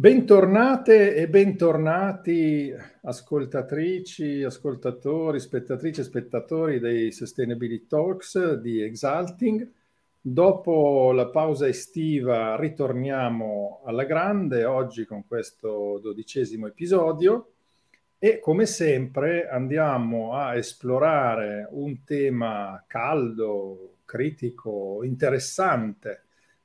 Bentornate e bentornati ascoltatrici, ascoltatori, spettatrici e spettatori dei Sustainability Talks di Exalting. Dopo la pausa estiva ritorniamo alla grande oggi con questo dodicesimo episodio e come sempre andiamo a esplorare un tema caldo, critico, interessante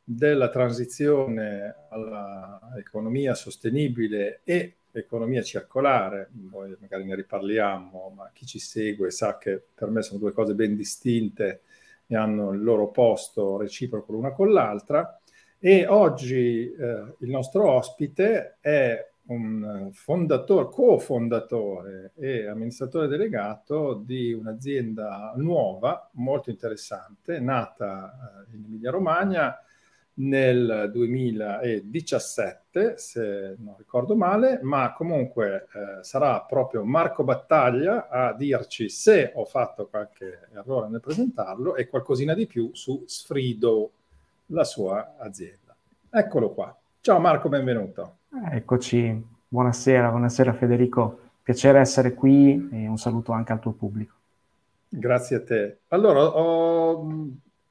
della transizione all'economia sostenibile e economia circolare, poi magari ne riparliamo, ma chi ci segue sa che per me sono due cose ben distinte e hanno il loro posto reciproco l'una con l'altra. E oggi eh, il nostro ospite è un fondatore, cofondatore e amministratore delegato di un'azienda nuova, molto interessante, nata eh, in Emilia Romagna nel 2017, se non ricordo male, ma comunque eh, sarà proprio Marco Battaglia a dirci se ho fatto qualche errore nel presentarlo e qualcosina di più su Sfrido, la sua azienda. Eccolo qua. Ciao Marco, benvenuto. Eccoci, buonasera, buonasera Federico. Piacere essere qui e un saluto anche al tuo pubblico. Grazie a te. Allora, ho,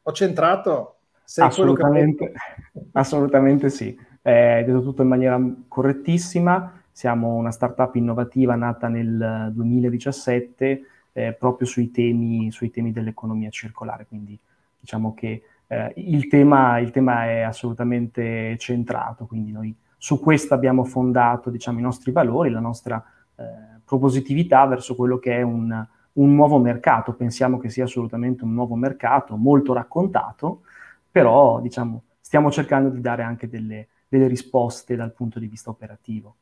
ho centrato sei assolutamente, assolutamente sì. È detto tutto in maniera correttissima. Siamo una startup innovativa nata nel 2017 eh, proprio sui temi, sui temi, dell'economia circolare. Quindi diciamo che eh, il, tema, il, tema, è assolutamente centrato. Quindi noi su questo abbiamo fondato diciamo, i nostri valori, la nostra eh, propositività verso quello che è un, un nuovo mercato. Pensiamo che sia assolutamente un nuovo mercato molto raccontato però diciamo, stiamo cercando di dare anche delle, delle risposte dal punto di vista operativo.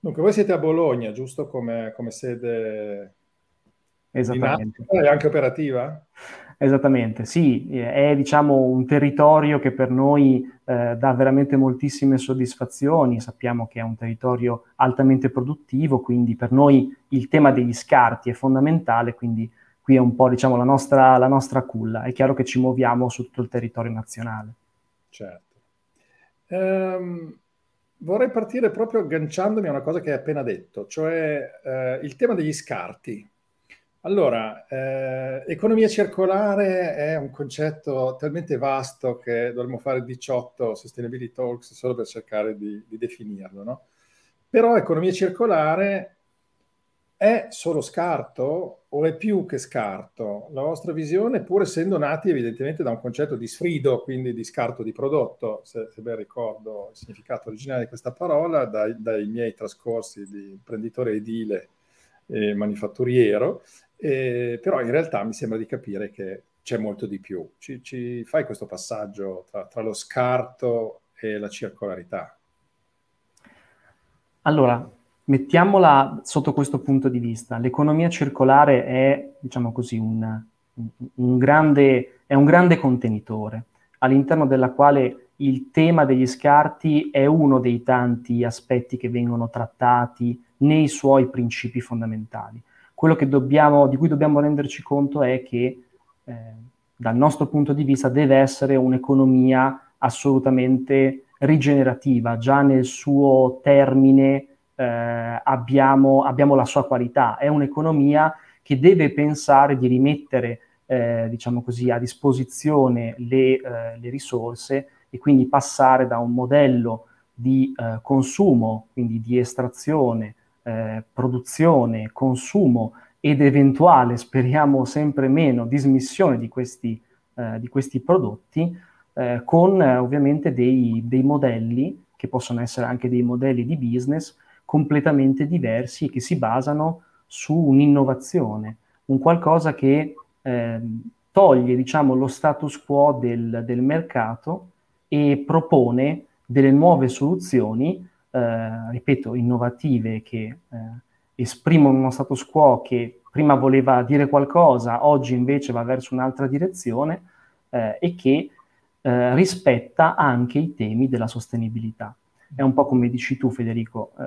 Dunque, voi siete a Bologna, giusto come, come sede Esattamente. E anche operativa? Esattamente, sì, è diciamo un territorio che per noi eh, dà veramente moltissime soddisfazioni, sappiamo che è un territorio altamente produttivo, quindi per noi il tema degli scarti è fondamentale, quindi qui è un po' diciamo, la, nostra, la nostra culla. È chiaro che ci muoviamo su tutto il territorio nazionale. Certo. Um, vorrei partire proprio agganciandomi a una cosa che hai appena detto, cioè eh, il tema degli scarti. Allora, eh, economia circolare è un concetto talmente vasto che dovremmo fare 18 sustainability talks solo per cercare di, di definirlo, no? Però economia circolare è solo scarto o è più che scarto? La vostra visione, pur essendo nati evidentemente da un concetto di sfrido, quindi di scarto di prodotto, se, se ben ricordo il significato originale di questa parola, dai, dai miei trascorsi di imprenditore edile e manifatturiero, eh, però in realtà mi sembra di capire che c'è molto di più. Ci, ci fai questo passaggio tra, tra lo scarto e la circolarità? Allora, mettiamola sotto questo punto di vista. L'economia circolare è, diciamo così, un, un, grande, è un grande contenitore all'interno della quale il tema degli scarti è uno dei tanti aspetti che vengono trattati nei suoi principi fondamentali. Quello dobbiamo, di cui dobbiamo renderci conto è che eh, dal nostro punto di vista deve essere un'economia assolutamente rigenerativa, già nel suo termine eh, abbiamo, abbiamo, la sua qualità. È un'economia che deve pensare di rimettere, eh, diciamo così, a disposizione le, eh, le, risorse e quindi passare da un modello di eh, consumo, quindi di estrazione, eh, produzione, consumo ed eventuale, speriamo sempre meno, dismissione di questi, eh, di questi prodotti, con ovviamente dei, dei modelli che possono essere anche dei modelli di business completamente diversi e che si basano su un'innovazione, un qualcosa che eh, toglie diciamo, lo status quo del, del, mercato e propone delle nuove soluzioni, eh, ripeto, innovative che eh, esprimono uno status quo che prima voleva dire qualcosa, oggi invece va verso un'altra direzione eh, e che eh, rispetta anche i temi della sostenibilità è un po' come dici tu Federico, eh,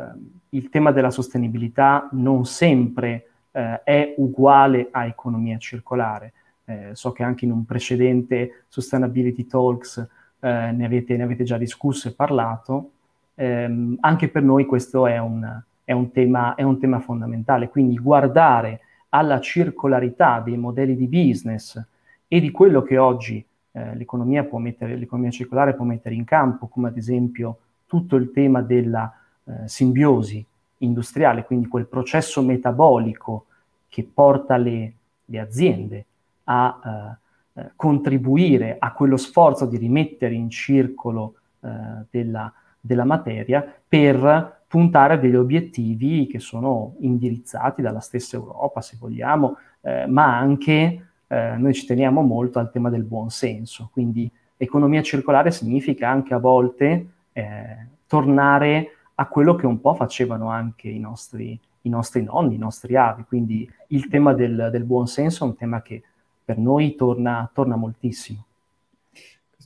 il tema della sostenibilità non sempre eh, è uguale a economia circolare. Eh, so che anche in un precedente Sustainability Talks eh, ne avete, ne, avete, già discusso e parlato. ehm, anche per noi questo è un, è, un tema, è un tema fondamentale. Quindi guardare alla circolarità dei modelli di business e di quello che oggi eh, l'economia, mettere, l'economia, circolare può mettere in campo, come ad esempio tutto il tema della eh, simbiosi industriale, quindi quel processo metabolico che porta le, le aziende a eh, eh contribuire a quello sforzo di rimettere in circolo eh, della, della materia per puntare a degli obiettivi che sono indirizzati dalla stessa Europa, se vogliamo, eh, ma anche eh, noi ci teniamo molto al tema del buon senso. Quindi economia circolare significa anche a volte eh, tornare a quello che un po' facevano anche i nostri, i nostri nonni, i nostri avi. Quindi il tema del, del buon senso è un tema che per noi torna, torna moltissimo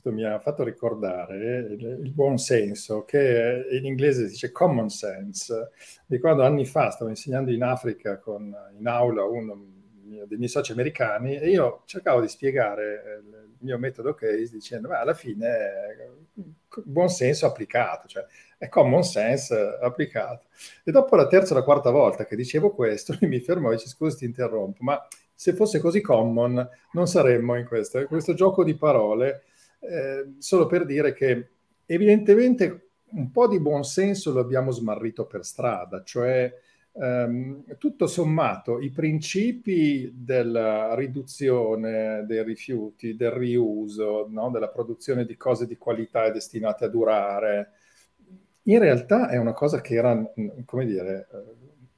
questo mi ha fatto ricordare il, il buon senso, che in inglese si dice common sense, di quando anni fa stavo insegnando in Africa con, in aula uno dei miei soci americani e io cercavo di spiegare il mio metodo case dicendo ma alla fine è buon senso applicato, cioè è common sense applicato. E dopo la terza o la quarta volta che dicevo questo, lui mi fermò e dice scusi ti interrompo, ma se fosse così common non saremmo in questo, questo gioco di parole eh, solo per dire che evidentemente un po' di buonsenso lo abbiamo smarrito per strada, cioè ehm, tutto sommato i principi della riduzione dei rifiuti, del riuso, no? della produzione di cose di qualità e destinate a durare, in realtà è una cosa che era, come dire,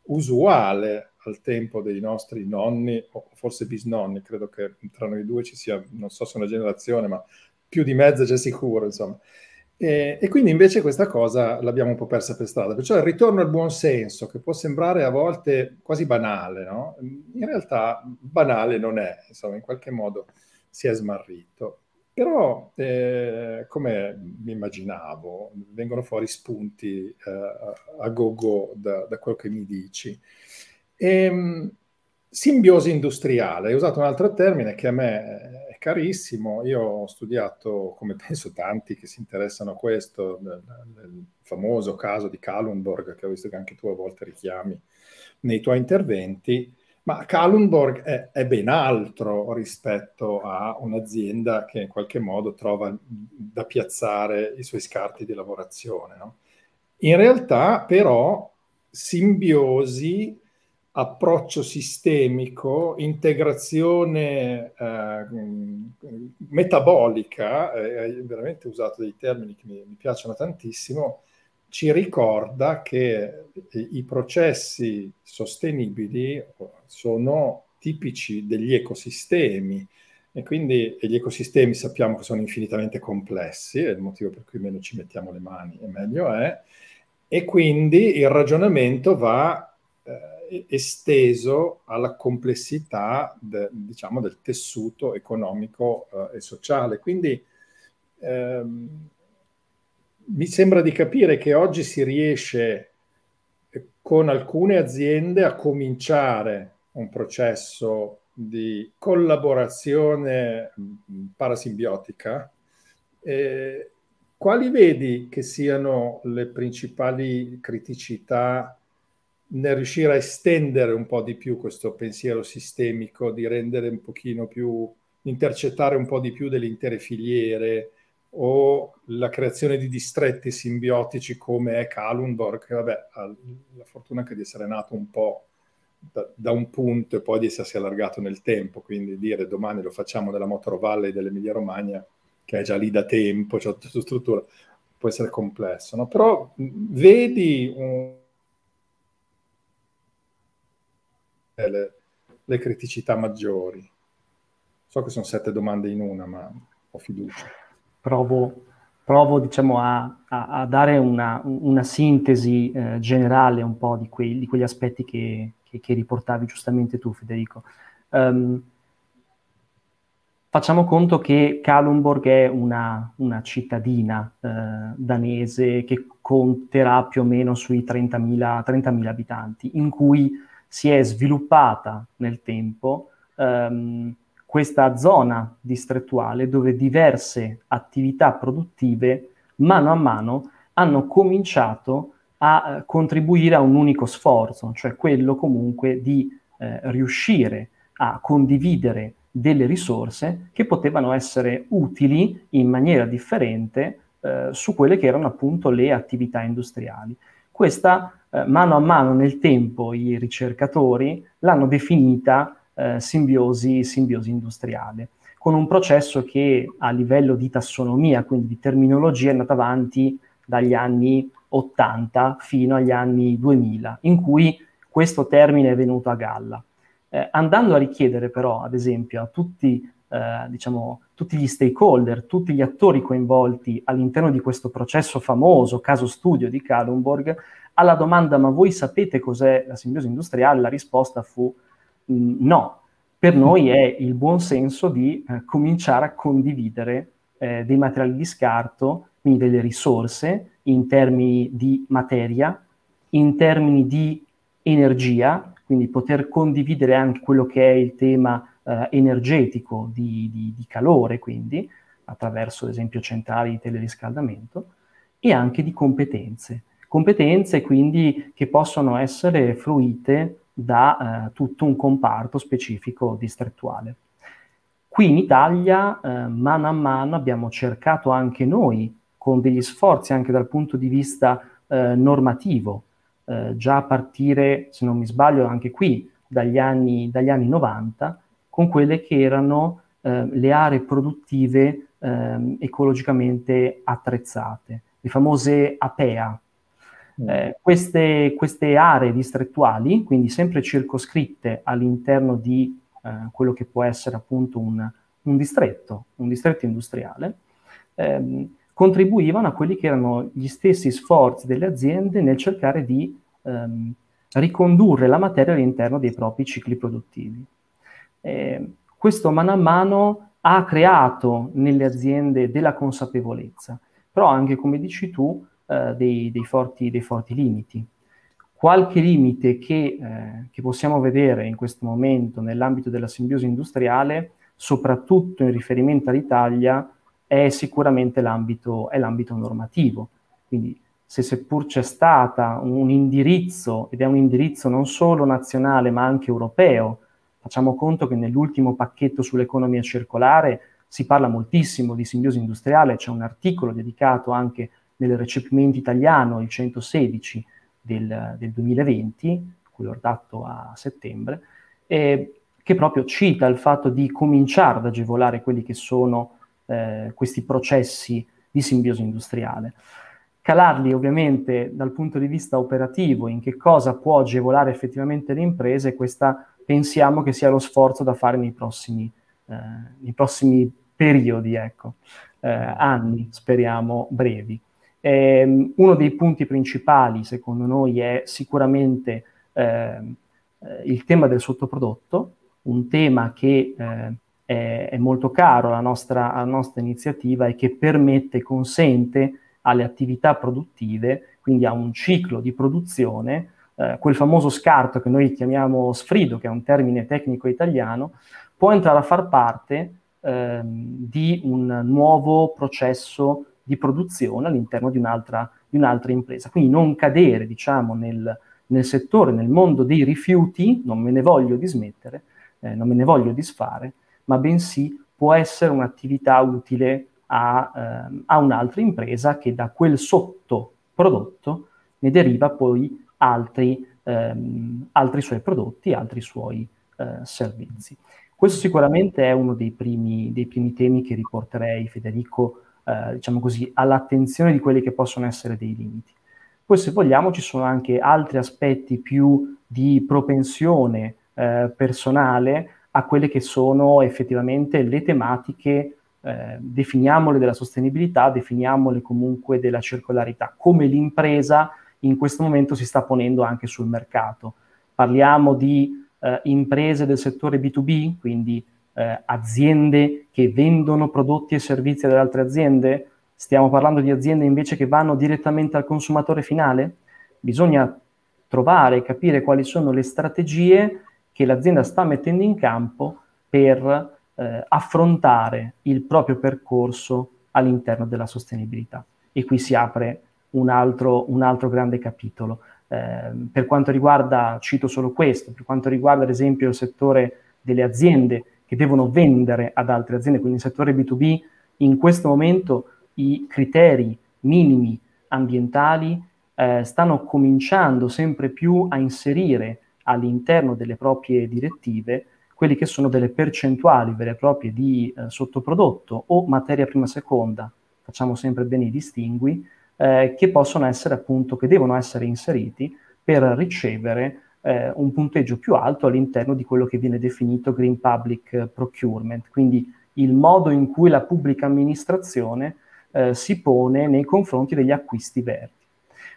usuale al tempo dei nostri nonni o forse bisnonni, credo che tra noi due ci sia, non so se una generazione, ma più di mezzo c'è sicuro, insomma. E, e, quindi invece questa cosa l'abbiamo un po' persa per strada. Perciò il ritorno al buon senso, che può sembrare a volte quasi banale, no? in realtà banale non è, insomma, in qualche modo si è smarrito. Però, eh, come mi immaginavo, vengono fuori spunti eh, a go-go da, da, quello che mi dici. E, ehm, simbiosi industriale, hai usato un altro termine che a me carissimo. Io ho studiato, come penso tanti che si interessano a questo, nel, famoso caso di Kalundborg, che ho visto che anche tu a volte richiami nei tuoi interventi, ma Kalundborg è, è ben altro rispetto a un'azienda che in qualche modo trova da piazzare i suoi scarti di lavorazione. No? In realtà, però, simbiosi approccio sistemico, integrazione eh, metabolica, eh, hai veramente usato dei termini che mi, mi, piacciono tantissimo, ci ricorda che i processi sostenibili sono tipici degli ecosistemi e quindi e gli ecosistemi sappiamo che sono infinitamente complessi, è il motivo per cui meno ci mettiamo le mani e meglio è, e quindi il ragionamento va eh, esteso alla complessità de, diciamo, del tessuto economico eh, e sociale. Quindi ehm, mi sembra di capire che oggi si riesce eh, con alcune aziende a cominciare un processo di collaborazione mm, parasimbiotica. Eh, quali vedi che siano le principali criticità nel riuscire a estendere un po' di più questo pensiero sistemico, di rendere un pochino più, intercettare un po' di più delle intere filiere o la creazione di distretti simbiotici come è Kalundborg, che vabbè ha la fortuna anche di essere nato un po' da, da, un punto e poi di essersi allargato nel tempo, quindi dire domani lo facciamo nella Motor Valley dell'Emilia Romagna, che è già lì da tempo, c'è tutta struttura, può essere complesso, no? però vedi un, le, le criticità maggiori? So che sono sette domande in una, ma ho fiducia. Provo, provo diciamo, a, a, a, dare una, una sintesi eh, generale un po' di, quei, di quegli aspetti che, che, che, riportavi giustamente tu, Federico. Um, facciamo conto che Kalundborg è una, una cittadina eh, danese che conterà più o meno sui 30.000, 30.000 abitanti, in cui si è sviluppata nel tempo ehm, questa zona distrettuale dove diverse attività produttive mano a mano hanno cominciato a eh, contribuire a un unico sforzo, cioè quello comunque di eh, riuscire a condividere delle risorse che potevano essere utili in maniera differente eh, su quelle che erano appunto le attività industriali. Questa, eh, mano a mano nel tempo, i ricercatori l'hanno definita eh, simbiosi, simbiosi industriale, con un processo che a livello di tassonomia, quindi di terminologia, è andato avanti dagli anni 80 fino agli anni 2000, in cui questo termine è venuto a galla. Eh, andando a richiedere però, ad esempio, a tutti, eh, diciamo, tutti gli stakeholder, tutti gli attori coinvolti all'interno di questo processo famoso, caso studio di Kallenborg, alla domanda ma voi sapete cos'è la simbiosi industriale? La risposta fu mh, no. Per noi è il buon senso di eh, cominciare a condividere eh, dei materiali di scarto, quindi delle risorse, in termini di materia, in termini di energia, quindi poter condividere anche quello che è il tema eh, energetico di, di, di, calore, quindi attraverso ad esempio centrali di teleriscaldamento, e anche di competenze. Competenze quindi che possono essere fruite da eh, tutto un comparto specifico distrettuale. Qui in Italia, eh, mano a mano, abbiamo cercato anche noi con degli sforzi anche dal punto di vista eh, normativo, eh, già a partire, se non mi sbaglio, anche qui dagli anni, dagli anni 90, con quelle che erano eh, le aree produttive ehm, ecologicamente attrezzate, le famose APEA. Mm. Eh, queste, queste, aree distrettuali, quindi sempre circoscritte all'interno di eh, quello che può essere appunto un, un distretto, un distretto industriale, ehm, contribuivano a quelli che erano gli stessi sforzi delle aziende nel cercare di ehm, ricondurre la materia all'interno dei propri cicli produttivi. Eh, questo mano a mano ha creato nelle aziende della consapevolezza, però anche, come dici tu, eh, dei, dei, forti, dei, forti, limiti. Qualche limite che, eh, che possiamo vedere in questo momento nell'ambito della simbiosi industriale, soprattutto in riferimento all'Italia, è sicuramente l'ambito, è l'ambito normativo. Quindi se seppur c'è stata un indirizzo, ed è un indirizzo non solo nazionale ma anche europeo, facciamo conto che nell'ultimo pacchetto sull'economia circolare si parla moltissimo di simbiosi industriale, c'è un articolo dedicato anche nel recepimento italiano, il 116 del, del 2020, cui ho dato a settembre, eh, che proprio cita il fatto di cominciare ad agevolare quelli che sono eh, questi processi di simbiosi industriale. Calarli ovviamente dal punto di vista operativo in che cosa può agevolare effettivamente le imprese, questa pensiamo che sia lo sforzo da fare nei prossimi, eh, nei prossimi periodi, ecco, eh, anni, speriamo brevi. Eh, uno dei punti principali, secondo noi, è sicuramente ehm, eh, il tema del sottoprodotto, un tema che eh, è, è molto caro alla nostra, alla nostra iniziativa e che permette, consente alle attività produttive, quindi a un ciclo di produzione, eh, quel famoso scarto che noi chiamiamo sfrido, che è un termine tecnico italiano, può entrare a far parte eh, di un nuovo processo di produzione all'interno di un'altra, di un'altra impresa. Quindi non cadere, diciamo, nel, nel, settore, nel mondo dei rifiuti, non me ne voglio dismettere, eh, non me ne voglio disfare, ma bensì può essere un'attività utile a, eh, a un'altra impresa che da quel sottoprodotto ne deriva poi altri, ehm, altri suoi prodotti, altri suoi eh, servizi. Questo sicuramente è uno dei primi, dei primi temi che riporterei, Federico, eh, diciamo così, all'attenzione di quelli che possono essere dei limiti. Poi se vogliamo ci sono anche altri aspetti più di propensione eh, personale a quelle che sono effettivamente le tematiche, eh, definiamole della sostenibilità, definiamole comunque della circolarità, come l'impresa in questo momento si sta ponendo anche sul mercato. Parliamo di eh, imprese del settore B2B, quindi eh, aziende che vendono prodotti e servizi ad altre aziende, stiamo parlando di aziende invece che vanno direttamente al consumatore finale? Bisogna trovare e capire quali sono le strategie che l'azienda sta mettendo in campo per eh, affrontare il proprio percorso all'interno della sostenibilità. E qui si apre un altro, un altro grande capitolo. Eh, per quanto riguarda, cito solo questo, per quanto riguarda ad esempio il settore delle aziende che devono vendere ad altre aziende, quindi il settore B2B, in questo momento i criteri minimi ambientali eh, stanno cominciando sempre più a inserire all'interno delle proprie direttive quelli che sono delle percentuali vere e proprie di eh, sottoprodotto o materia prima seconda, facciamo sempre bene i distingui, eh, che possono essere appunto, che devono essere inseriti per ricevere eh, un punteggio più alto all'interno di quello che viene definito Green Public Procurement, quindi il modo in cui la pubblica amministrazione eh, si pone nei confronti degli acquisti verdi.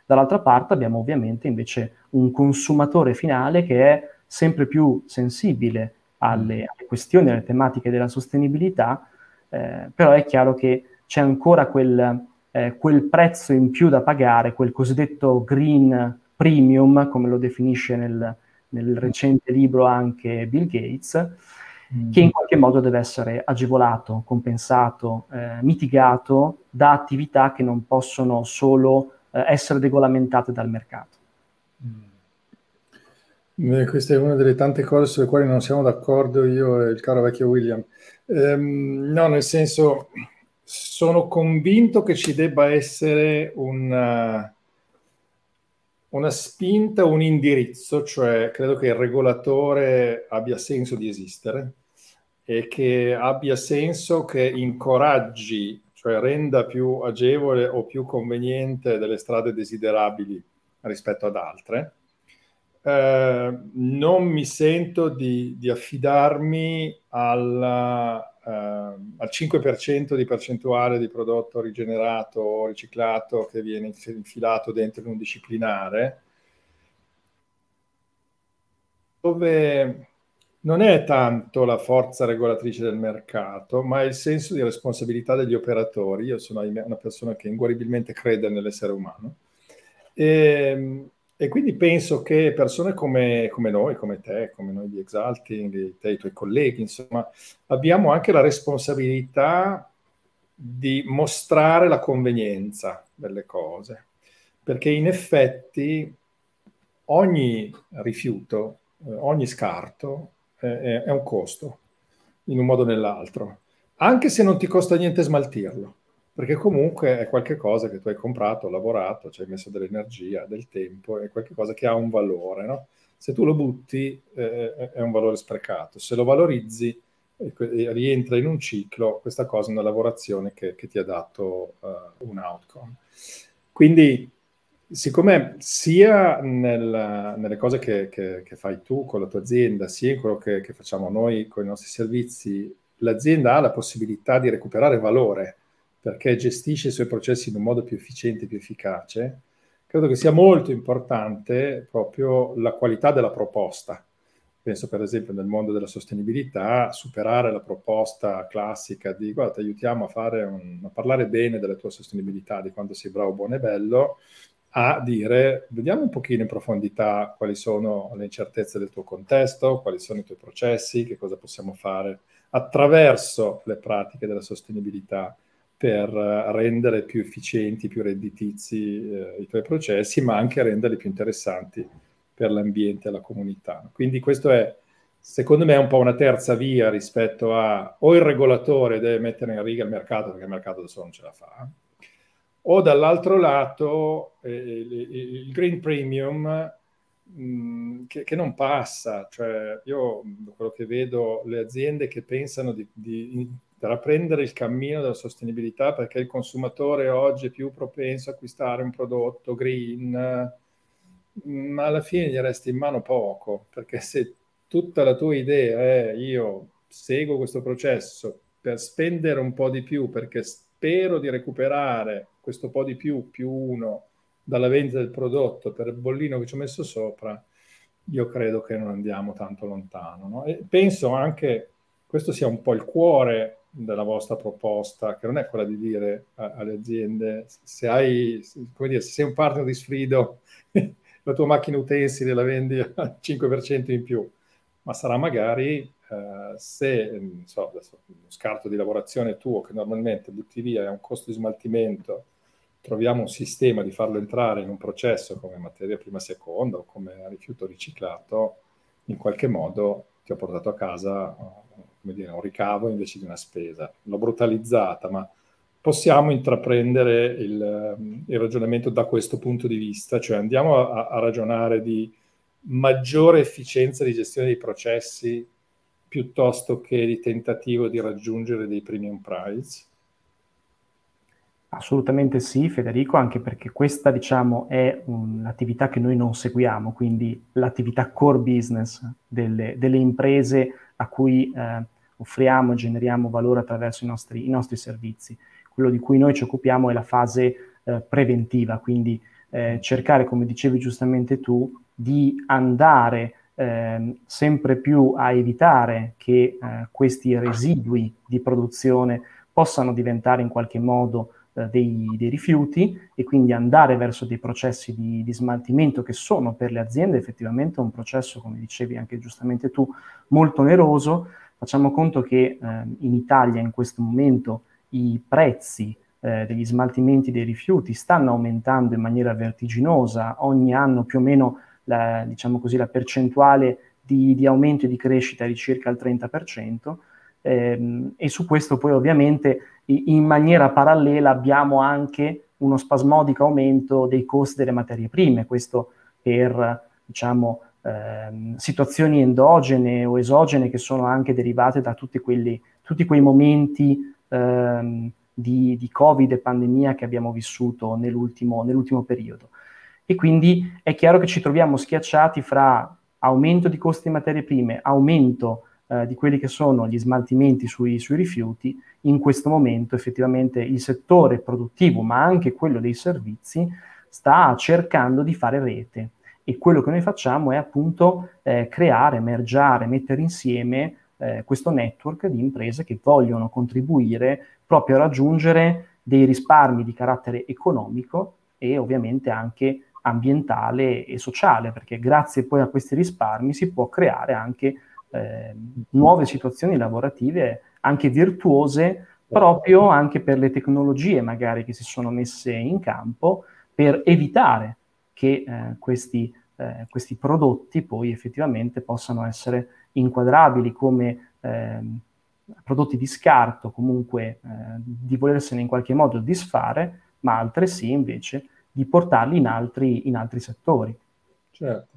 Dall'altra parte abbiamo ovviamente invece un consumatore finale che è sempre più sensibile alle, alle questioni, alle tematiche della sostenibilità, eh, però è chiaro che c'è ancora quel, eh, quel prezzo in più da pagare, quel cosiddetto green premium, come lo definisce nel, nel recente libro anche Bill Gates, mm. che in qualche modo deve essere agevolato, compensato, eh, mitigato da attività che non possono solo eh, essere regolamentate dal mercato. Mm. questa è una delle tante cose sulle quali non siamo d'accordo io e il caro vecchio William. Ehm, no, nel senso, sono convinto che ci debba essere una, una spinta, un indirizzo, cioè credo che il regolatore abbia senso di esistere e che abbia senso che incoraggi, cioè renda più agevole o più conveniente delle strade desiderabili rispetto ad altre. Eh, non mi sento di, di affidarmi alla, eh, al 5% di percentuale di prodotto rigenerato o riciclato che viene infilato dentro in un disciplinare, dove non è tanto la forza regolatrice del mercato, ma il senso di responsabilità degli operatori. Io sono una persona che inguaribilmente crede nell'essere umano. E, ehm, e quindi penso che persone come, come, noi, come te, come noi di Exalting, te e i tuoi colleghi, insomma, abbiamo anche la responsabilità di mostrare la convenienza delle cose, perché in effetti ogni rifiuto, eh, ogni scarto è, è un costo, in un modo o nell'altro, anche se non ti costa niente smaltirlo perché comunque è qualcosa che tu hai comprato, lavorato, ci hai messo dell'energia, del tempo, è qualcosa che ha un valore, no? Se tu lo butti eh, è un valore sprecato, se lo valorizzi e rientra in un ciclo, questa cosa è una lavorazione che, che ti ha dato uh, un outcome. Quindi, siccome sia nel, nelle cose che, che, che, fai tu con la tua azienda, sia in quello che, che facciamo noi con i nostri servizi, l'azienda ha la possibilità di recuperare valore perché gestisce i suoi processi in un modo più efficiente, più efficace, credo che sia molto importante proprio la qualità della proposta. Penso per esempio nel mondo della sostenibilità, superare la proposta classica di guarda, ti aiutiamo a, un, a parlare bene della tua sostenibilità, di quanto sei bravo, buono e bello, a dire vediamo un pochino in profondità quali sono le incertezze del tuo contesto, quali sono i tuoi processi, che cosa possiamo fare attraverso le pratiche della sostenibilità per rendere più efficienti, più redditizi eh, i tuoi processi, ma anche renderli più interessanti per l'ambiente e la comunità. Quindi questo è, secondo me, un po' una terza via rispetto a o il regolatore deve mettere in riga il mercato perché il mercato da solo non ce la fa, o dall'altro lato eh, il, green premium mm, che, che, non passa, cioè io quello che vedo le aziende che pensano di, di intraprendere il cammino della sostenibilità perché il consumatore oggi è più propenso a acquistare un prodotto green, ma alla fine gli resta in mano poco, perché se tutta la tua idea è io seguo questo processo per spendere un po' di più, perché spero di recuperare questo po' di più, più uno, dalla vendita del prodotto per il bollino che ci ho messo sopra, io credo che non andiamo tanto lontano. No? Penso anche questo sia un po' il cuore della vostra proposta, che non è quella di dire alle aziende se hai, come dire, se sei un partner di sfrido, la tua macchina utensili la vendi al 5% in più, ma sarà magari eh, se so, adesso, scarto di lavorazione tuo che normalmente butti via è un costo di smaltimento troviamo un sistema di farlo entrare in un processo come materia prima seconda o come rifiuto riciclato, in qualche modo ti ho portato a casa come dire, un ricavo invece di una spesa. L'ho brutalizzata, ma possiamo intraprendere il, il ragionamento da questo punto di vista, cioè andiamo a, a ragionare di maggiore efficienza di gestione dei processi piuttosto che di tentativo di raggiungere dei premium price? Assolutamente sì, Federico, anche perché questa, diciamo, è un'attività che noi non seguiamo, quindi l'attività core business delle, delle imprese a cui eh, offriamo e generiamo valore attraverso i nostri, i nostri, servizi. Quello di cui noi ci occupiamo è la fase eh, preventiva, quindi eh, cercare, come dicevi giustamente tu, di andare eh, sempre più a evitare che eh, questi residui di produzione possano diventare in qualche modo eh, dei, dei, rifiuti e quindi andare verso dei processi di, di, smaltimento che sono per le aziende effettivamente un processo, come dicevi anche giustamente tu, molto oneroso. Facciamo conto che eh, in Italia in questo momento i prezzi eh, degli smaltimenti dei rifiuti stanno aumentando in maniera vertiginosa, ogni anno più o meno la, diciamo così, la percentuale di, di, aumento e di crescita è di circa il 30%, ehm, e su questo poi ovviamente in maniera parallela abbiamo anche uno spasmodico aumento dei costi delle materie prime, questo per diciamo, ehm, situazioni endogene o esogene che sono anche derivate da tutti, quelli, tutti quei momenti ehm, di, di, Covid e pandemia che abbiamo vissuto nell'ultimo, nell'ultimo periodo. E quindi è chiaro che ci troviamo schiacciati fra aumento di costi di materie prime, aumento eh, di quelli che sono gli smaltimenti sui, sui, rifiuti, in questo momento effettivamente il settore produttivo, ma anche quello dei servizi, sta cercando di fare rete. E quello che noi facciamo è appunto eh, creare, mergiare, mettere insieme eh, questo network di imprese che vogliono contribuire proprio a raggiungere dei risparmi di carattere economico e ovviamente anche ambientale e sociale, perché grazie poi a questi risparmi si può creare anche eh, nuove situazioni lavorative anche virtuose proprio anche per le tecnologie magari che si sono messe in campo per evitare che eh, questi, eh, questi, prodotti poi effettivamente possano essere inquadrabili come eh, prodotti di scarto, comunque eh, di volersene in qualche modo disfare, ma altresì invece di portarli in altri, in altri settori. Certo.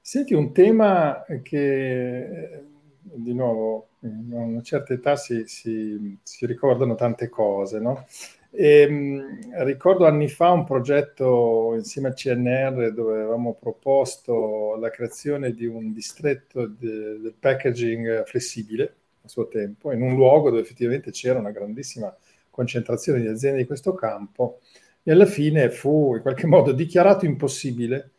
Senti, un tema che, di nuovo, a una certa età si, si, si ricordano tante cose, no? E, ehm, ricordo anni fa un progetto insieme a CNR dove avevamo proposto la creazione di un distretto de, del packaging flessibile a suo tempo, in un luogo dove effettivamente c'era una grandissima concentrazione di aziende di questo campo e alla fine fu in qualche modo dichiarato impossibile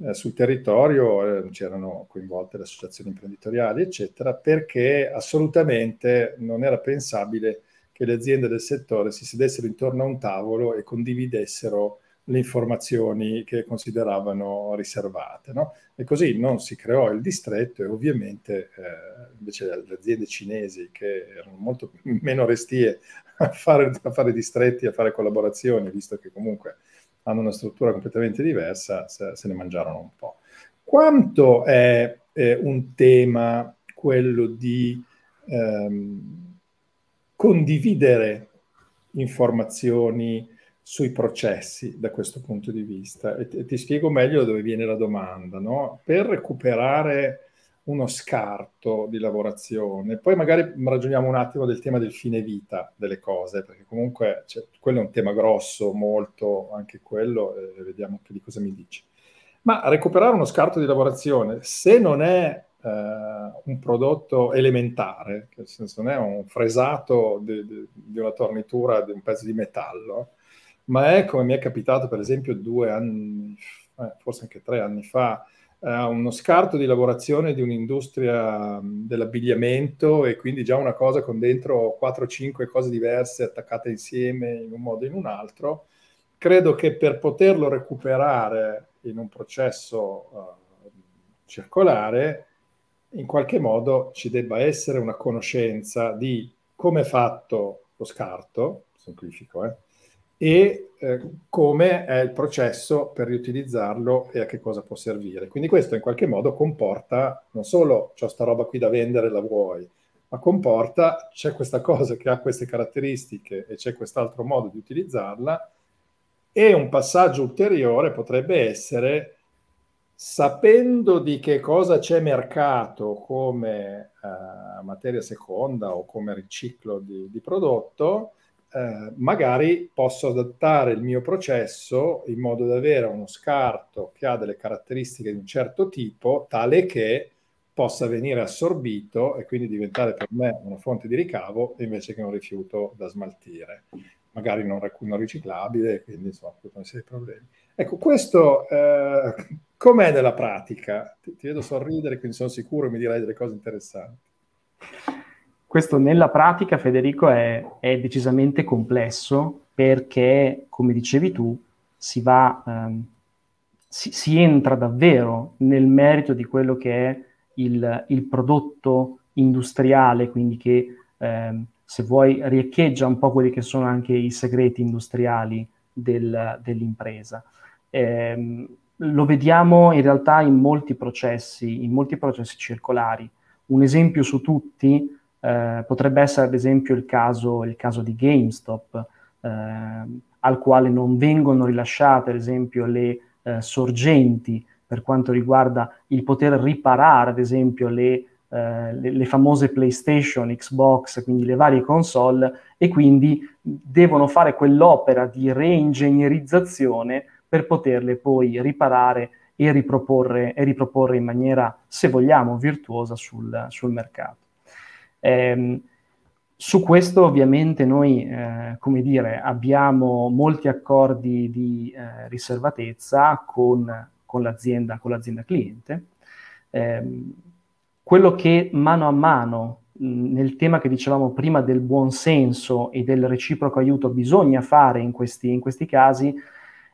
eh, sul territorio eh, c'erano coinvolte le associazioni imprenditoriali, eccetera, perché assolutamente non era pensabile che le aziende del settore si sedessero intorno a un tavolo e condividessero le informazioni che consideravano riservate. No? E così non si creò il distretto e ovviamente eh, invece le aziende cinesi che erano molto meno restie a fare, a fare distretti, a fare collaborazioni, visto che comunque hanno una struttura completamente diversa, se, se ne mangiarono un po'. Quanto è eh, un tema quello di ehm, condividere informazioni sui processi da questo punto di vista? E, ti spiego meglio dove viene la domanda. No? Per recuperare uno scarto di lavorazione. Poi magari ragioniamo un attimo del tema del fine vita delle cose, perché comunque cioè, quello è un tema grosso, molto, anche quello, e vediamo che di cosa mi dici. Ma recuperare uno scarto di lavorazione, se non è eh, un prodotto elementare, nel senso non è un fresato di, di, di una tornitura di un pezzo di metallo, ma è come mi è capitato per esempio due anni, eh, forse anche tre anni fa, eh, uno scarto di lavorazione di un'industria dell'abbigliamento e quindi già una cosa con dentro 4-5 cose diverse attaccate insieme in un modo o in un altro. Credo che per poterlo recuperare in un processo uh, circolare, in qualche modo ci debba essere una conoscenza di come è fatto lo scarto, semplifico, eh, e eh, come è il processo per riutilizzarlo e a che cosa può servire. Quindi questo in qualche modo comporta non solo c'ho sta roba qui da vendere, la vuoi, ma comporta c'è questa cosa che ha queste caratteristiche e c'è quest'altro modo di utilizzarla e un passaggio ulteriore potrebbe essere sapendo di che cosa c'è mercato come eh, materia seconda o come riciclo di, di prodotto, eh, magari posso adattare il mio processo in modo da avere uno scarto che ha delle caratteristiche di un certo tipo, tale che possa venire assorbito e quindi diventare per me una fonte di ricavo invece che un rifiuto da smaltire, magari non, non riciclabile, quindi insomma, serie di problemi. Ecco, questo eh, com'è nella pratica? Ti, ti vedo sorridere, quindi sono sicuro che mi dirai delle cose interessanti. Questo nella pratica, Federico, è, è decisamente complesso perché, come dicevi tu, si, va, ehm, si, si, entra davvero nel merito di quello che è il, il prodotto industriale, quindi che, ehm, se vuoi, riecheggia un po' quelli che sono anche i segreti industriali del, dell'impresa. Eh, lo vediamo in realtà in molti processi, in molti processi circolari. Un esempio su tutti eh, potrebbe essere ad esempio il caso, il caso di GameStop, eh, al quale non vengono rilasciate ad esempio le eh, sorgenti per quanto riguarda il poter riparare ad esempio le, eh, le, le, famose PlayStation, Xbox, quindi le varie console, e quindi devono fare quell'opera di reingegnerizzazione per poterle poi riparare e riproporre, e riproporre in maniera, se vogliamo, virtuosa sul, sul mercato. Eh, su questo ovviamente noi, eh, come dire, abbiamo molti accordi di eh, riservatezza con, con, l'azienda, con, l'azienda, cliente. Eh, quello che mano a mano, mh, nel tema che dicevamo prima del buon senso e del reciproco aiuto, bisogna fare in questi, in questi casi,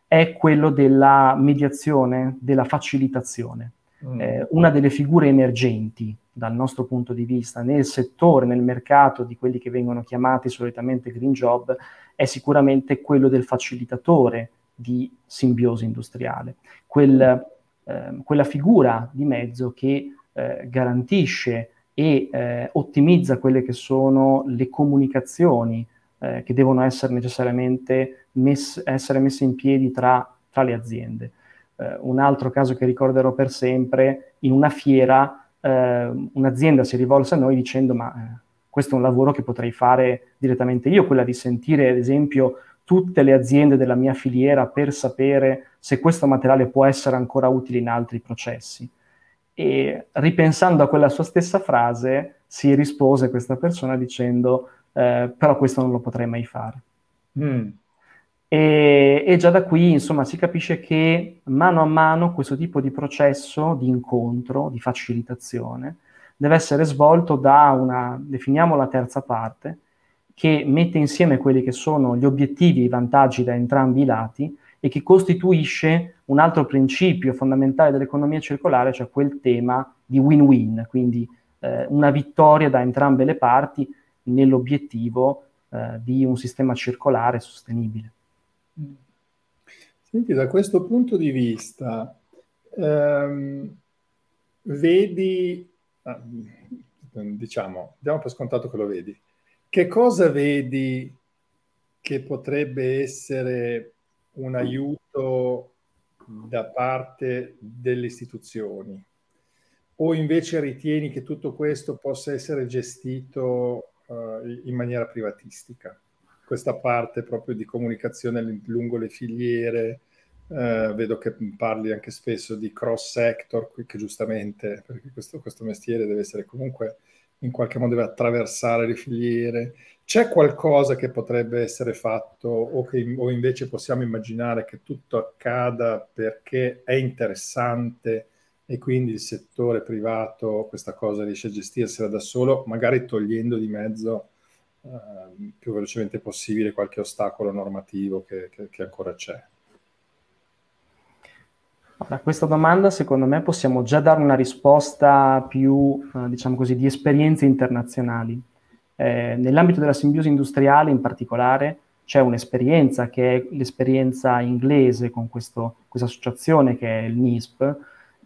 è quello della mediazione, della facilitazione. Mm. Eh, una delle figure emergenti dal nostro punto di vista nel settore, nel mercato di quelli che vengono chiamati solitamente green job, è sicuramente quello del facilitatore di simbiosi industriale, Quel, eh, quella figura di mezzo che eh, garantisce e eh, ottimizza quelle che sono le comunicazioni eh, che devono essere necessariamente mess- essere messe in piedi tra, tra le aziende. Uh, un altro caso che ricorderò per sempre, in una fiera eh, un'azienda si rivolse a noi dicendo ma eh, questo è un lavoro che potrei fare direttamente io, quella di sentire ad esempio tutte le aziende della mia filiera per sapere se questo materiale può essere ancora utile in altri processi. E ripensando a quella sua stessa frase, si rispose questa persona dicendo eh, però questo non lo potrei mai fare. Mm. E, e, già da qui, insomma, si capisce che mano a mano questo tipo di processo di incontro, di facilitazione, deve essere svolto da una, definiamo la terza parte, che mette insieme quelli che sono gli obiettivi e i vantaggi da entrambi i lati e che costituisce un altro principio fondamentale dell'economia circolare, cioè quel tema di win-win, quindi eh, una vittoria da entrambe le parti nell'obiettivo eh, di un sistema circolare sostenibile. Senti, da questo punto di vista, ehm, vedi, ah, diciamo, diamo per scontato che lo vedi, che cosa vedi che potrebbe essere un aiuto da parte delle istituzioni? O invece ritieni che tutto questo possa essere gestito uh, in maniera privatistica? questa parte proprio di comunicazione lungo le filiere. Eh, vedo che parli anche spesso di cross sector, che giustamente, perché questo, questo mestiere deve essere comunque in qualche modo deve attraversare le filiere. C'è qualcosa che potrebbe essere fatto o che o invece possiamo immaginare che tutto accada perché è interessante e quindi il settore privato questa cosa riesce a gestirsela da solo, magari togliendo di mezzo eh, più velocemente possibile qualche ostacolo normativo che, che, che ancora c'è? A questa domanda, secondo me, possiamo già dare una risposta più, eh, diciamo così, di esperienze internazionali. Eh, nell'ambito della simbiosi industriale, in particolare, c'è un'esperienza che è l'esperienza inglese con questo, questa associazione che è il NISP,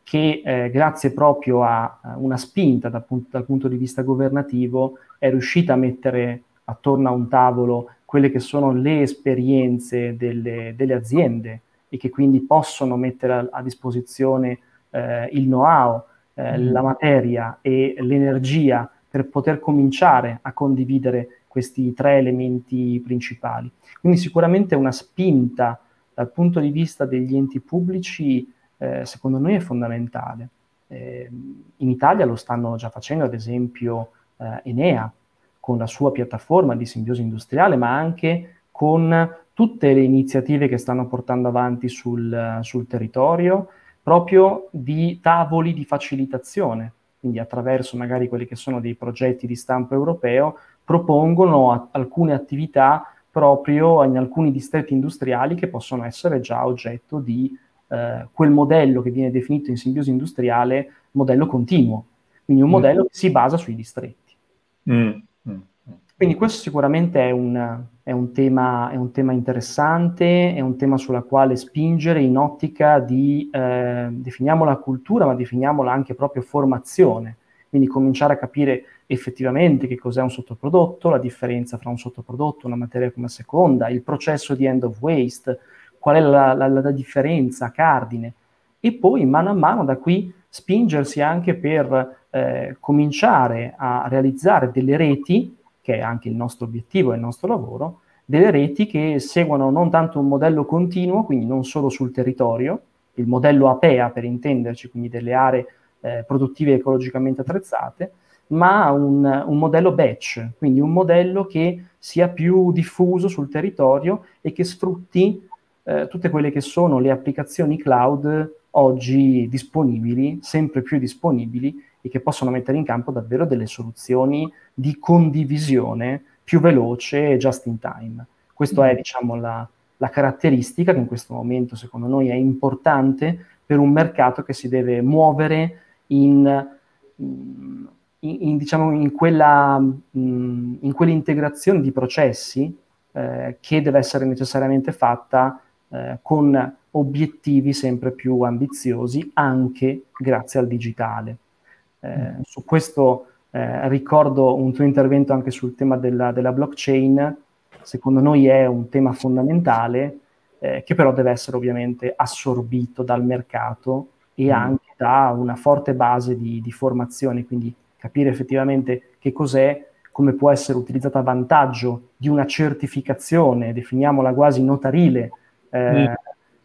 che eh, grazie proprio a, a una spinta dal punto, dal punto, di vista governativo è riuscita a mettere attorno a un tavolo quelle che sono le esperienze delle, delle aziende e che quindi possono mettere a, a disposizione eh, il know-how, eh, mm. la materia e l'energia per poter cominciare a condividere questi tre elementi principali. Quindi sicuramente una spinta dal punto di vista degli enti pubblici eh, secondo noi è fondamentale. Eh, in Italia lo stanno già facendo, ad esempio, eh, Enea, con la sua piattaforma di simbiosi industriale, ma anche con tutte le iniziative che stanno portando avanti sul, sul territorio, proprio di tavoli di facilitazione, quindi attraverso magari quelli che sono dei progetti di stampo europeo, propongono a- alcune attività proprio in alcuni distretti industriali che possono essere già oggetto di eh, quel modello che viene definito in simbiosi industriale modello continuo, quindi un mm. modello che si basa sui distretti. Mm. Mm. Quindi questo sicuramente è un, è, un tema, è un, tema, interessante, è un tema sulla quale spingere in ottica di, eh, definiamola cultura, ma definiamola anche proprio formazione, quindi cominciare a capire effettivamente che cos'è un sottoprodotto, la differenza fra un sottoprodotto, una materia come seconda, il processo di end of waste, qual è la, la, la differenza cardine. E poi mano a mano da qui spingersi anche per eh, cominciare a realizzare delle reti, che è anche il nostro obiettivo e il nostro lavoro, delle reti che seguono non tanto un modello continuo, quindi non solo sul territorio, il modello APEA per intenderci, quindi delle aree eh, produttive ecologicamente attrezzate, ma un, un, modello batch, quindi un modello che sia più diffuso sul territorio e che sfrutti eh, tutte quelle che sono le applicazioni cloud oggi disponibili, sempre più disponibili e che possono mettere in campo davvero delle soluzioni di condivisione più veloce e just in time. Questa è, mm. diciamo, la, la caratteristica che in questo momento, secondo noi, è importante per un mercato che si deve muovere in, in, in, diciamo, in, quella, mm, in quell'integrazione di processi eh, che deve essere necessariamente fatta eh, con obiettivi sempre più ambiziosi anche grazie al digitale. Eh. Su questo eh, ricordo un tuo intervento anche sul tema della, della blockchain, secondo noi è un tema fondamentale eh, che però deve essere ovviamente assorbito dal mercato e mm. anche da una forte base di, di formazione, quindi capire effettivamente che cos'è, come può essere utilizzata a vantaggio di una certificazione, definiamola quasi notarile, eh, mm.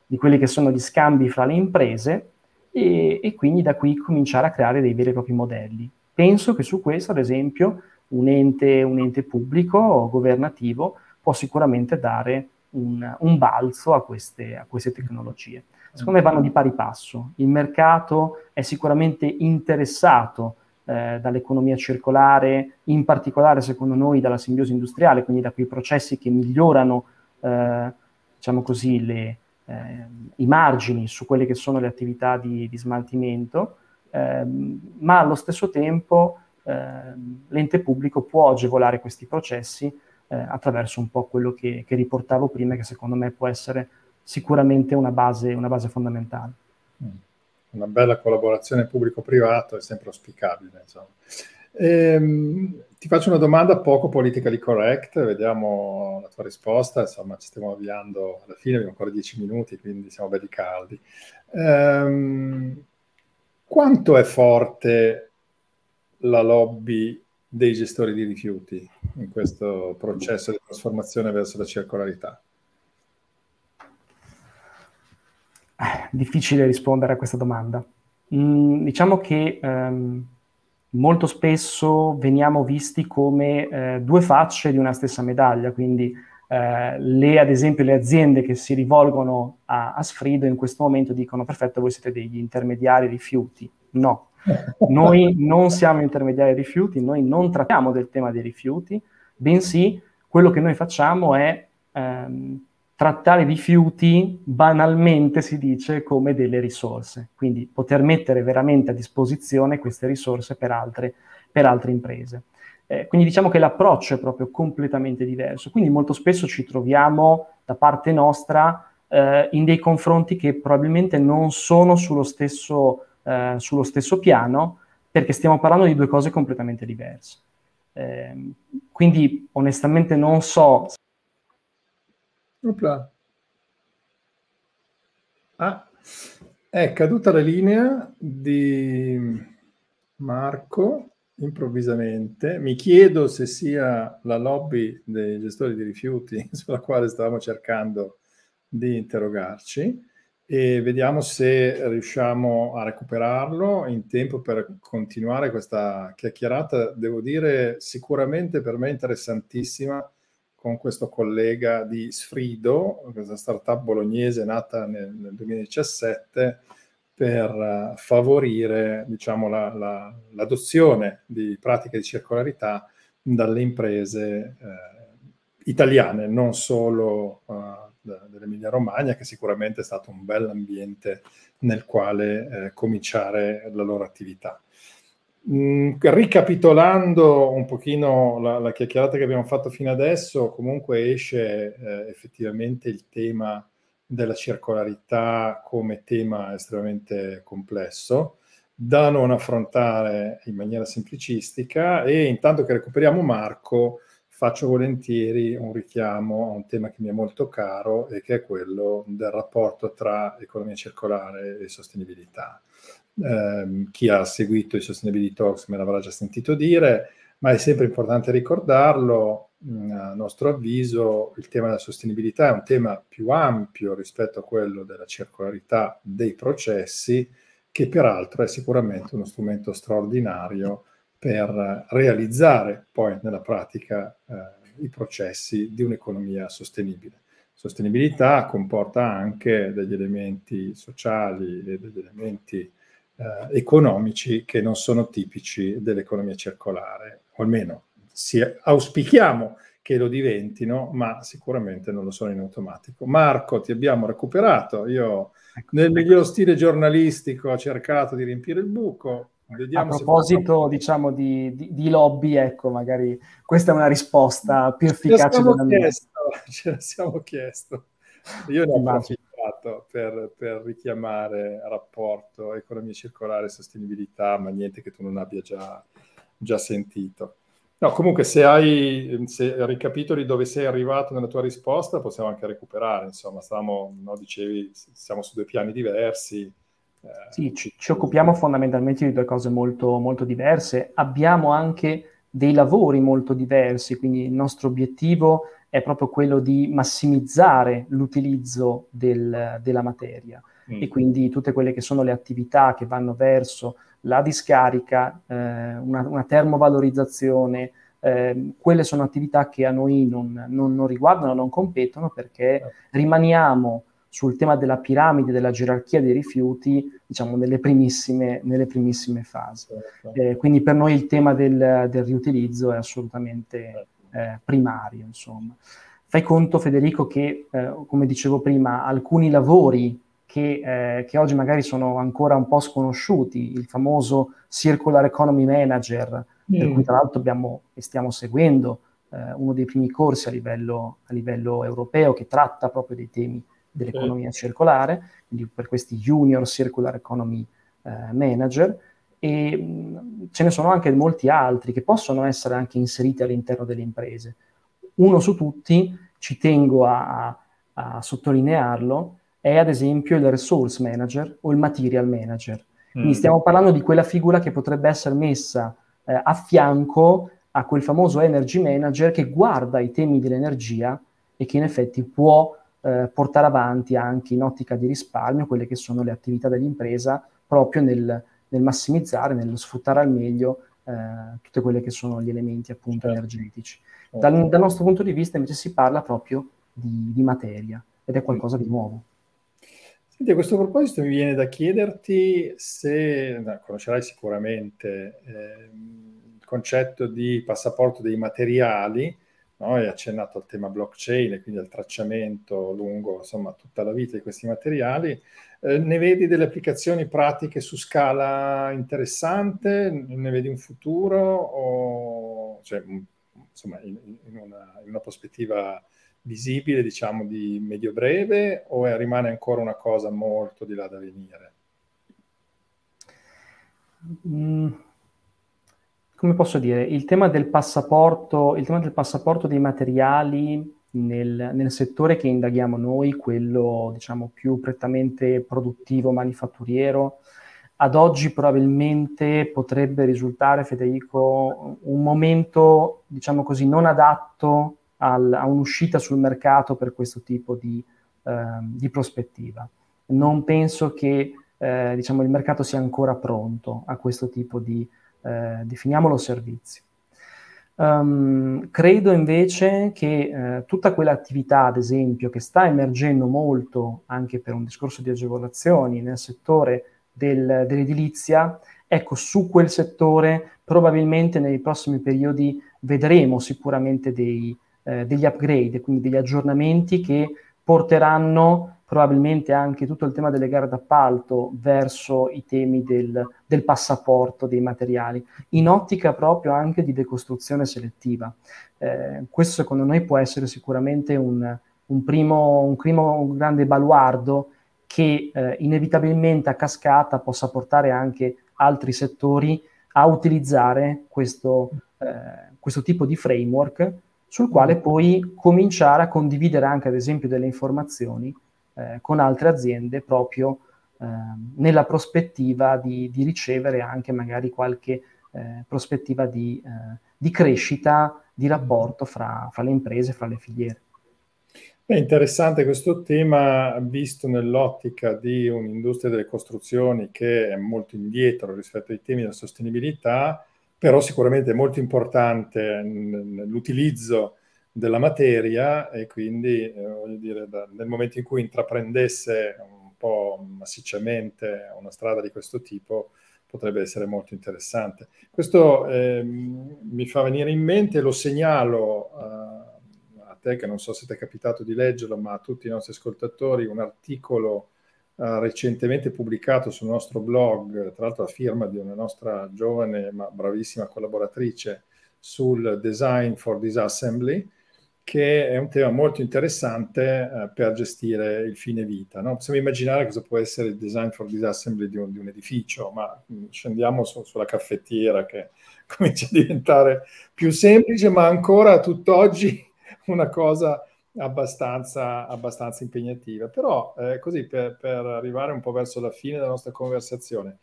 di quelli che sono gli scambi fra le imprese e, e, quindi da qui cominciare a creare dei veri e propri modelli. Penso che su questo, ad esempio, un ente, un ente pubblico o governativo può sicuramente dare un, un balzo a queste, a queste tecnologie. Secondo me vanno di pari passo. Il mercato è sicuramente interessato eh, dall'economia circolare, in particolare secondo noi dalla simbiosi industriale, quindi da quei processi che migliorano eh, diciamo così, le, i margini su quelle che sono le attività di, di smaltimento, eh, ma allo stesso tempo eh, l'ente pubblico può agevolare questi processi eh, attraverso un po' quello che, che, riportavo prima, che secondo me può essere sicuramente una base, una base fondamentale. Mm. Una bella collaborazione pubblico-privato è sempre auspicabile. Ehm, ti faccio una domanda poco politically correct, vediamo la tua risposta, insomma ci stiamo avviando alla fine, abbiamo ancora dieci minuti, quindi siamo belli caldi. Ehm, quanto è forte la lobby dei gestori di rifiuti in questo processo di trasformazione verso la circolarità? Difficile rispondere a questa domanda. Mm, diciamo che um, molto spesso veniamo visti come eh, due facce di una stessa medaglia, quindi eh, le, ad esempio le aziende che si rivolgono a, a Sfrido in questo momento dicono perfetto, voi siete degli intermediari rifiuti. No, noi non siamo intermediari rifiuti, noi non trattiamo del tema dei rifiuti, bensì quello che noi facciamo è ehm, trattare rifiuti banalmente si dice come delle risorse, quindi poter mettere veramente a disposizione queste risorse per altre, per altre imprese. Eh, quindi diciamo che l'approccio è proprio completamente diverso. Quindi molto spesso ci troviamo da parte nostra eh, in dei confronti che probabilmente non sono sullo stesso, eh, sullo stesso piano, perché stiamo parlando di due cose completamente diverse. Eh, quindi onestamente non so. Opla. Ah, è caduta la linea di Marco improvvisamente. Mi chiedo se sia la lobby dei gestori di rifiuti sulla quale stavamo cercando di interrogarci e vediamo se riusciamo a recuperarlo in tempo per continuare questa chiacchierata, devo dire sicuramente per me interessantissima con questo collega di Sfrido, questa startup bolognese nata nel, nel 2017 per favorire diciamo, la, la, l'adozione di pratiche di circolarità dalle imprese eh, italiane, non solo uh, dell'Emilia Romagna, che sicuramente è stato un bel ambiente nel quale eh, cominciare la loro attività. Mm, ricapitolando un pochino la, la, chiacchierata che abbiamo fatto fino adesso, comunque esce eh, effettivamente il tema della circolarità come tema estremamente complesso da non affrontare in maniera semplicistica e intanto che recuperiamo Marco faccio volentieri un richiamo a un tema che mi è molto caro e che è quello del rapporto tra economia circolare e sostenibilità. Eh, chi ha seguito i Sustainability Talks me l'avrà già sentito dire, ma è sempre importante ricordarlo, a nostro avviso il tema della sostenibilità è un tema più ampio rispetto a quello della circolarità dei processi, che peraltro è sicuramente uno strumento straordinario per realizzare poi nella pratica eh, i processi di un'economia sostenibile. Sostenibilità comporta anche degli elementi sociali e degli elementi eh, economici che non sono tipici dell'economia circolare, o almeno si, auspichiamo che lo diventino, ma sicuramente non lo sono in automatico. Marco, ti abbiamo recuperato. Io ecco. nel miglior stile giornalistico ho cercato di riempire il buco, Vediamo a proposito, diciamo, di, di, di, lobby, ecco, magari questa è una risposta più efficace della mia. Ce la siamo chiesto. Io ne ho approfittato per, per, richiamare rapporto economia circolare e sostenibilità, ma niente che tu non abbia già, già sentito. No, comunque se hai se ricapitoli dove sei arrivato nella tua risposta, possiamo anche recuperare, insomma, stavamo, no, dicevi, siamo su due piani diversi, sì, ci, ci, occupiamo fondamentalmente di due cose molto, molto diverse. Abbiamo anche dei lavori molto diversi, quindi il nostro obiettivo è proprio quello di massimizzare l'utilizzo del, della materia mm. e quindi tutte quelle che sono le attività che vanno verso la discarica, eh, una, una, termovalorizzazione, eh, quelle sono attività che a noi non, non, non riguardano, non competono perché certo. rimaniamo sul tema della piramide, della gerarchia dei rifiuti, diciamo, nelle primissime, nelle primissime fasi. Certo. Eh, quindi per noi il tema del, del riutilizzo è assolutamente eh, primario, insomma. Fai conto, Federico, che, eh, come dicevo prima, alcuni lavori che, eh, che, oggi magari sono ancora un po' sconosciuti, il famoso Circular Economy Manager, mm. per cui tra l'altro abbiamo e stiamo seguendo eh, uno dei primi corsi a livello, a livello europeo che tratta proprio dei temi dell'economia sì. circolare, quindi per questi Junior Circular Economy eh, Manager, e mh, ce ne sono anche molti altri che possono essere anche inseriti all'interno delle imprese. Uno su tutti, ci tengo a, a sottolinearlo, è ad esempio il Resource Manager o il Material Manager. Quindi mm. stiamo parlando di quella figura che potrebbe essere messa eh, a fianco a quel famoso Energy Manager che guarda i temi dell'energia e che in effetti può eh, portare avanti anche in ottica di risparmio quelle che sono le attività dell'impresa proprio nel, nel massimizzare, nello sfruttare al meglio eh, tutte quelle che sono gli elementi appunto certo. energetici. Dal, dal, nostro punto di vista invece si parla proprio di, di materia ed è qualcosa di nuovo. Senti, a questo proposito mi viene da chiederti se, no, conoscerai sicuramente eh, il concetto di passaporto dei materiali, no? hai accennato al tema blockchain e quindi al tracciamento lungo insomma, tutta la vita di questi materiali. Eh, ne vedi delle applicazioni pratiche su scala interessante? Ne vedi un futuro o cioè, insomma, in, in, una, in, una, prospettiva visibile, diciamo, di medio-breve, o è, rimane ancora una cosa molto di là da venire? Mm, come posso dire, il tema del passaporto, tema del passaporto dei materiali nel, nel, settore che indaghiamo noi, quello diciamo più prettamente produttivo, manifatturiero, ad oggi probabilmente potrebbe risultare, Federico, un momento, diciamo così, non adatto al, a un'uscita sul mercato per questo tipo di, eh, di prospettiva. Non penso che eh, diciamo, il mercato sia ancora pronto a questo tipo di, eh, definiamolo, servizio. Um, credo invece che eh, tutta quell'attività, ad esempio, che sta emergendo molto anche per un discorso di agevolazioni nel settore del, dell'edilizia, ecco, su quel settore probabilmente nei prossimi periodi vedremo sicuramente dei, eh, degli upgrade, quindi degli aggiornamenti che porteranno probabilmente anche tutto il tema delle gare d'appalto verso i temi del, del, passaporto dei materiali, in ottica proprio anche di decostruzione selettiva. Eh, questo secondo noi può essere sicuramente un, un, primo, un, primo, grande baluardo che eh, inevitabilmente a cascata possa portare anche altri settori a utilizzare questo, eh, questo tipo di framework sul quale poi cominciare a condividere anche ad esempio delle informazioni eh, con altre aziende proprio eh, nella prospettiva di, di, ricevere anche magari qualche eh, prospettiva di, eh, di, crescita di rapporto fra, fra le imprese, fra le filiere. È interessante questo tema visto nell'ottica di un'industria delle costruzioni che è molto indietro rispetto ai temi della sostenibilità, però sicuramente è molto importante l'utilizzo della materia e quindi eh, voglio dire, da, nel momento in cui intraprendesse un po' massicciamente una strada di questo tipo potrebbe essere molto interessante. Questo eh, mi fa venire in mente, lo segnalo uh, a te che non so se ti è capitato di leggerlo, ma a tutti i nostri ascoltatori, un articolo uh, recentemente pubblicato sul nostro blog, tra l'altro a firma di una nostra giovane ma bravissima collaboratrice sul design for disassembly, che è un tema molto interessante eh, per gestire il fine vita. No? Possiamo immaginare cosa può essere il design for disassembly di un, di un edificio, ma mm, scendiamo su, sulla caffettiera che comincia a diventare più semplice, ma ancora tutt'oggi una cosa abbastanza, abbastanza impegnativa. Però eh, così per, per, arrivare un po' verso la fine della nostra conversazione,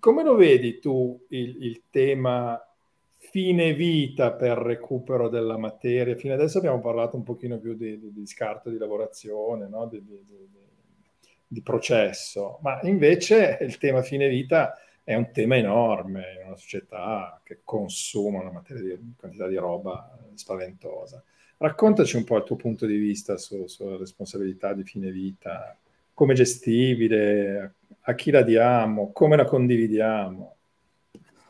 come lo vedi tu il, il tema fine vita per recupero della materia. Fino adesso abbiamo parlato un pochino più di, di, di scarto di lavorazione, no? di, di, processo, ma invece il tema fine vita è un tema enorme in una società che consuma una quantità di roba spaventosa. Raccontaci un po' il tuo punto di vista su, sulla responsabilità di fine vita, come gestibile, a chi la diamo, come la condividiamo.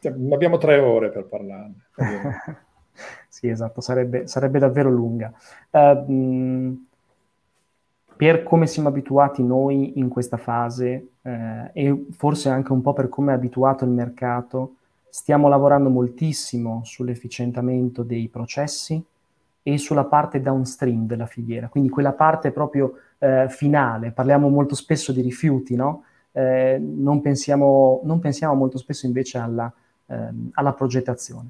Abbiamo tre ore per parlarne. sì, esatto, sarebbe, sarebbe davvero lunga. Uh, per come siamo abituati noi in questa fase eh, e forse anche un po' per come è abituato il mercato, stiamo lavorando moltissimo sull'efficientamento dei processi e sulla parte downstream della filiera, quindi quella parte proprio eh, finale. Parliamo molto spesso di rifiuti, no? Eh, non, pensiamo, non pensiamo molto spesso invece alla ehm, alla progettazione.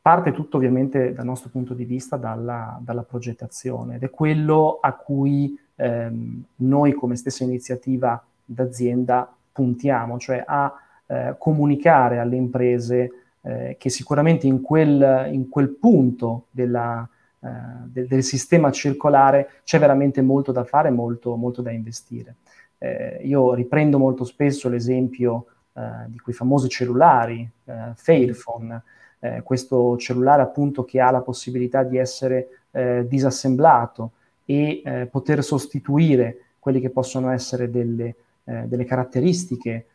Parte tutto ovviamente dal nostro punto di vista dalla, dalla progettazione ed è quello a cui ehm, noi come stessa iniziativa d'azienda puntiamo, cioè a eh, comunicare alle imprese eh, che sicuramente in quel, in quel punto della, eh, del, del, sistema circolare c'è veramente molto da fare, molto, molto da investire. Eh, io riprendo molto spesso l'esempio eh, di quei famosi cellulari, eh, Fairphone, eh, questo cellulare appunto che ha la possibilità di essere eh, disassemblato e eh, poter sostituire quelli che possono essere delle, delle caratteristiche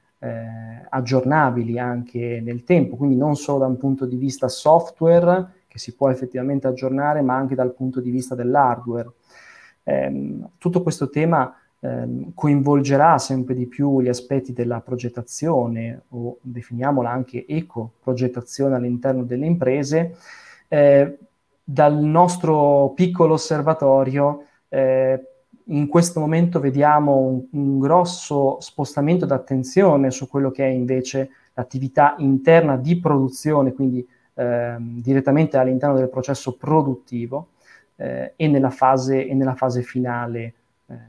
aggiornabili anche nel tempo, quindi non solo da un punto di vista software che si può effettivamente aggiornare, ma anche dal punto di vista dell'hardware. Ehm, tutto questo tema ehm, coinvolgerà sempre di più gli aspetti della progettazione o definiamola anche eco-progettazione all'interno delle imprese, eh, dal nostro piccolo osservatorio eh, in questo momento vediamo un, un grosso spostamento d'attenzione su quello che è invece l'attività interna di produzione, quindi eh, direttamente all'interno del processo produttivo eh, e, nella fase, e, nella fase, finale,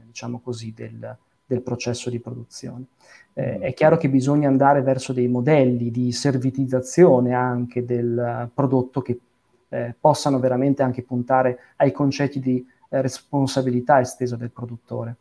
diciamo così, del, del, processo di produzione. Eh, mm. è chiaro che bisogna andare verso dei modelli di servitizzazione anche del prodotto che eh, possano veramente anche puntare ai concetti di eh, responsabilità estesa del produttore.